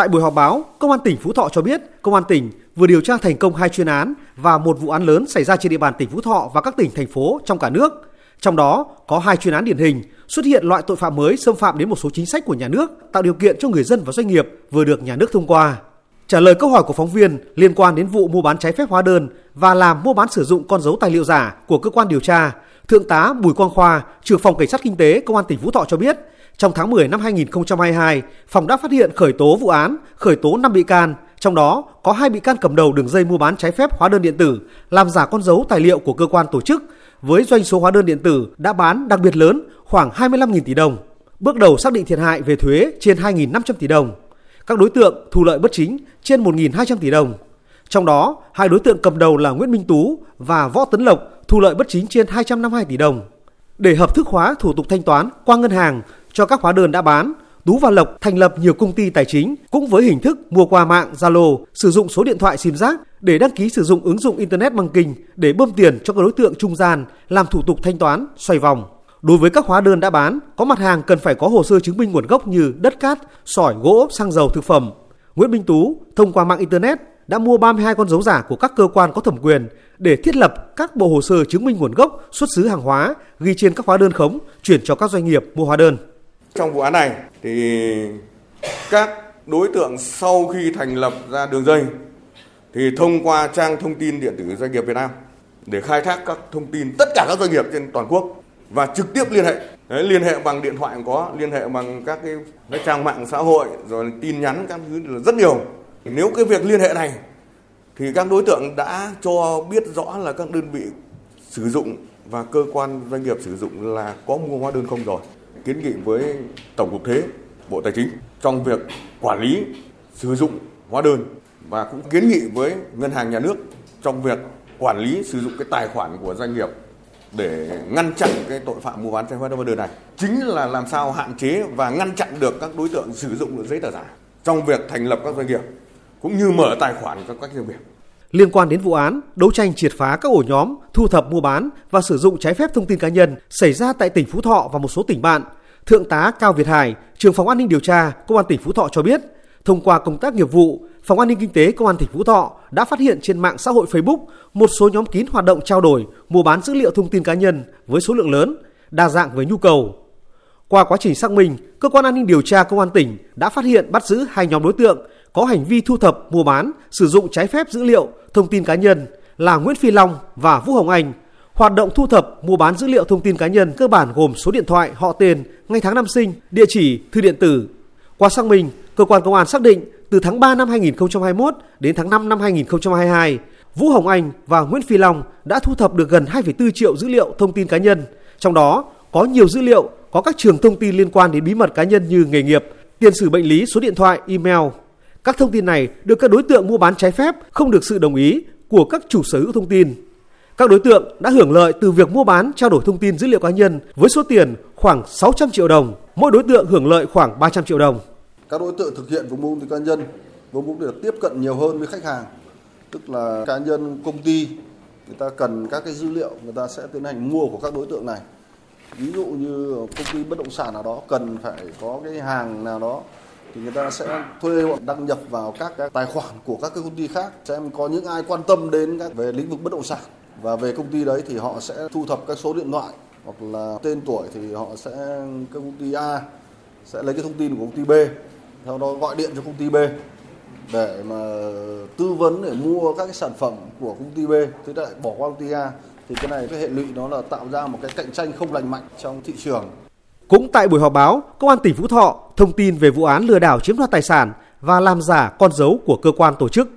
Tại buổi họp báo, Công an tỉnh Phú Thọ cho biết, Công an tỉnh vừa điều tra thành công hai chuyên án và một vụ án lớn xảy ra trên địa bàn tỉnh Phú Thọ và các tỉnh thành phố trong cả nước. Trong đó có hai chuyên án điển hình xuất hiện loại tội phạm mới xâm phạm đến một số chính sách của nhà nước, tạo điều kiện cho người dân và doanh nghiệp vừa được nhà nước thông qua. Trả lời câu hỏi của phóng viên liên quan đến vụ mua bán trái phép hóa đơn và làm mua bán sử dụng con dấu tài liệu giả của cơ quan điều tra, Thượng tá Bùi Quang Khoa, trưởng phòng cảnh sát kinh tế Công an tỉnh Phú Thọ cho biết, trong tháng 10 năm 2022, phòng đã phát hiện khởi tố vụ án, khởi tố 5 bị can, trong đó có hai bị can cầm đầu đường dây mua bán trái phép hóa đơn điện tử, làm giả con dấu tài liệu của cơ quan tổ chức với doanh số hóa đơn điện tử đã bán đặc biệt lớn khoảng 25.000 tỷ đồng. Bước đầu xác định thiệt hại về thuế trên 2.500 tỷ đồng. Các đối tượng thu lợi bất chính trên 1.200 tỷ đồng. Trong đó, hai đối tượng cầm đầu là Nguyễn Minh Tú và Võ Tấn Lộc thu lợi bất chính trên 252 tỷ đồng. Để hợp thức hóa thủ tục thanh toán qua ngân hàng cho các hóa đơn đã bán, Tú và Lộc thành lập nhiều công ty tài chính cũng với hình thức mua qua mạng Zalo, sử dụng số điện thoại sim giác để đăng ký sử dụng ứng dụng internet banking để bơm tiền cho các đối tượng trung gian làm thủ tục thanh toán xoay vòng. Đối với các hóa đơn đã bán, có mặt hàng cần phải có hồ sơ chứng minh nguồn gốc như đất cát, sỏi, gỗ, xăng dầu, thực phẩm. Nguyễn Minh Tú thông qua mạng internet đã mua 32 con dấu giả của các cơ quan có thẩm quyền để thiết lập các bộ hồ sơ chứng minh nguồn gốc xuất xứ hàng hóa ghi trên các hóa đơn khống chuyển cho các doanh nghiệp mua hóa đơn. Trong vụ án này thì các đối tượng sau khi thành lập ra đường dây thì thông qua trang thông tin điện tử doanh nghiệp Việt Nam để khai thác các thông tin tất cả các doanh nghiệp trên toàn quốc và trực tiếp liên hệ Đấy, liên hệ bằng điện thoại cũng có liên hệ bằng các cái, cái trang mạng xã hội rồi tin nhắn các thứ rất nhiều nếu cái việc liên hệ này thì các đối tượng đã cho biết rõ là các đơn vị sử dụng và cơ quan doanh nghiệp sử dụng là có mua hóa đơn không rồi. Kiến nghị với tổng cục thuế, bộ tài chính trong việc quản lý, sử dụng hóa đơn và cũng kiến nghị với ngân hàng nhà nước trong việc quản lý sử dụng cái tài khoản của doanh nghiệp để ngăn chặn cái tội phạm mua bán trái phép hóa đơn này. Chính là làm sao hạn chế và ngăn chặn được các đối tượng sử dụng được giấy tờ giả trong việc thành lập các doanh nghiệp cũng như mở tài khoản cho các doanh nghiệp Liên quan đến vụ án, đấu tranh triệt phá các ổ nhóm thu thập mua bán và sử dụng trái phép thông tin cá nhân xảy ra tại tỉnh Phú Thọ và một số tỉnh bạn, Thượng tá Cao Việt Hải, trưởng phòng an ninh điều tra Công an tỉnh Phú Thọ cho biết, thông qua công tác nghiệp vụ, Phòng An ninh Kinh tế Công an tỉnh Phú Thọ đã phát hiện trên mạng xã hội Facebook một số nhóm kín hoạt động trao đổi, mua bán dữ liệu thông tin cá nhân với số lượng lớn, đa dạng với nhu cầu. Qua quá trình xác minh, cơ quan an ninh điều tra Công an tỉnh đã phát hiện bắt giữ hai nhóm đối tượng có hành vi thu thập, mua bán, sử dụng trái phép dữ liệu, thông tin cá nhân là Nguyễn Phi Long và Vũ Hồng Anh. Hoạt động thu thập, mua bán dữ liệu thông tin cá nhân cơ bản gồm số điện thoại, họ tên, ngày tháng năm sinh, địa chỉ, thư điện tử. Qua xác minh, cơ quan công an xác định từ tháng 3 năm 2021 đến tháng 5 năm 2022, Vũ Hồng Anh và Nguyễn Phi Long đã thu thập được gần 2,4 triệu dữ liệu thông tin cá nhân, trong đó có nhiều dữ liệu có các trường thông tin liên quan đến bí mật cá nhân như nghề nghiệp, tiền sử bệnh lý, số điện thoại, email. Các thông tin này được các đối tượng mua bán trái phép không được sự đồng ý của các chủ sở hữu thông tin. Các đối tượng đã hưởng lợi từ việc mua bán trao đổi thông tin dữ liệu cá nhân với số tiền khoảng 600 triệu đồng, mỗi đối tượng hưởng lợi khoảng 300 triệu đồng. Các đối tượng thực hiện của mục đích cá nhân với mục đích tiếp cận nhiều hơn với khách hàng, tức là cá nhân công ty người ta cần các cái dữ liệu người ta sẽ tiến hành mua của các đối tượng này ví dụ như công ty bất động sản nào đó cần phải có cái hàng nào đó thì người ta sẽ thuê hoặc đăng nhập vào các cái tài khoản của các cái công ty khác, xem có những ai quan tâm đến các về lĩnh vực bất động sản. Và về công ty đấy thì họ sẽ thu thập các số điện thoại, hoặc là tên tuổi thì họ sẽ các công ty A sẽ lấy cái thông tin của công ty B, sau đó gọi điện cho công ty B để mà tư vấn để mua các cái sản phẩm của công ty B. Thế lại bỏ qua công ty A. Thì cái này, cái hệ lụy nó là tạo ra một cái cạnh tranh không lành mạnh trong thị trường. Cũng tại buổi họp báo, Công an tỉnh Phú Thọ thông tin về vụ án lừa đảo chiếm đoạt tài sản và làm giả con dấu của cơ quan tổ chức.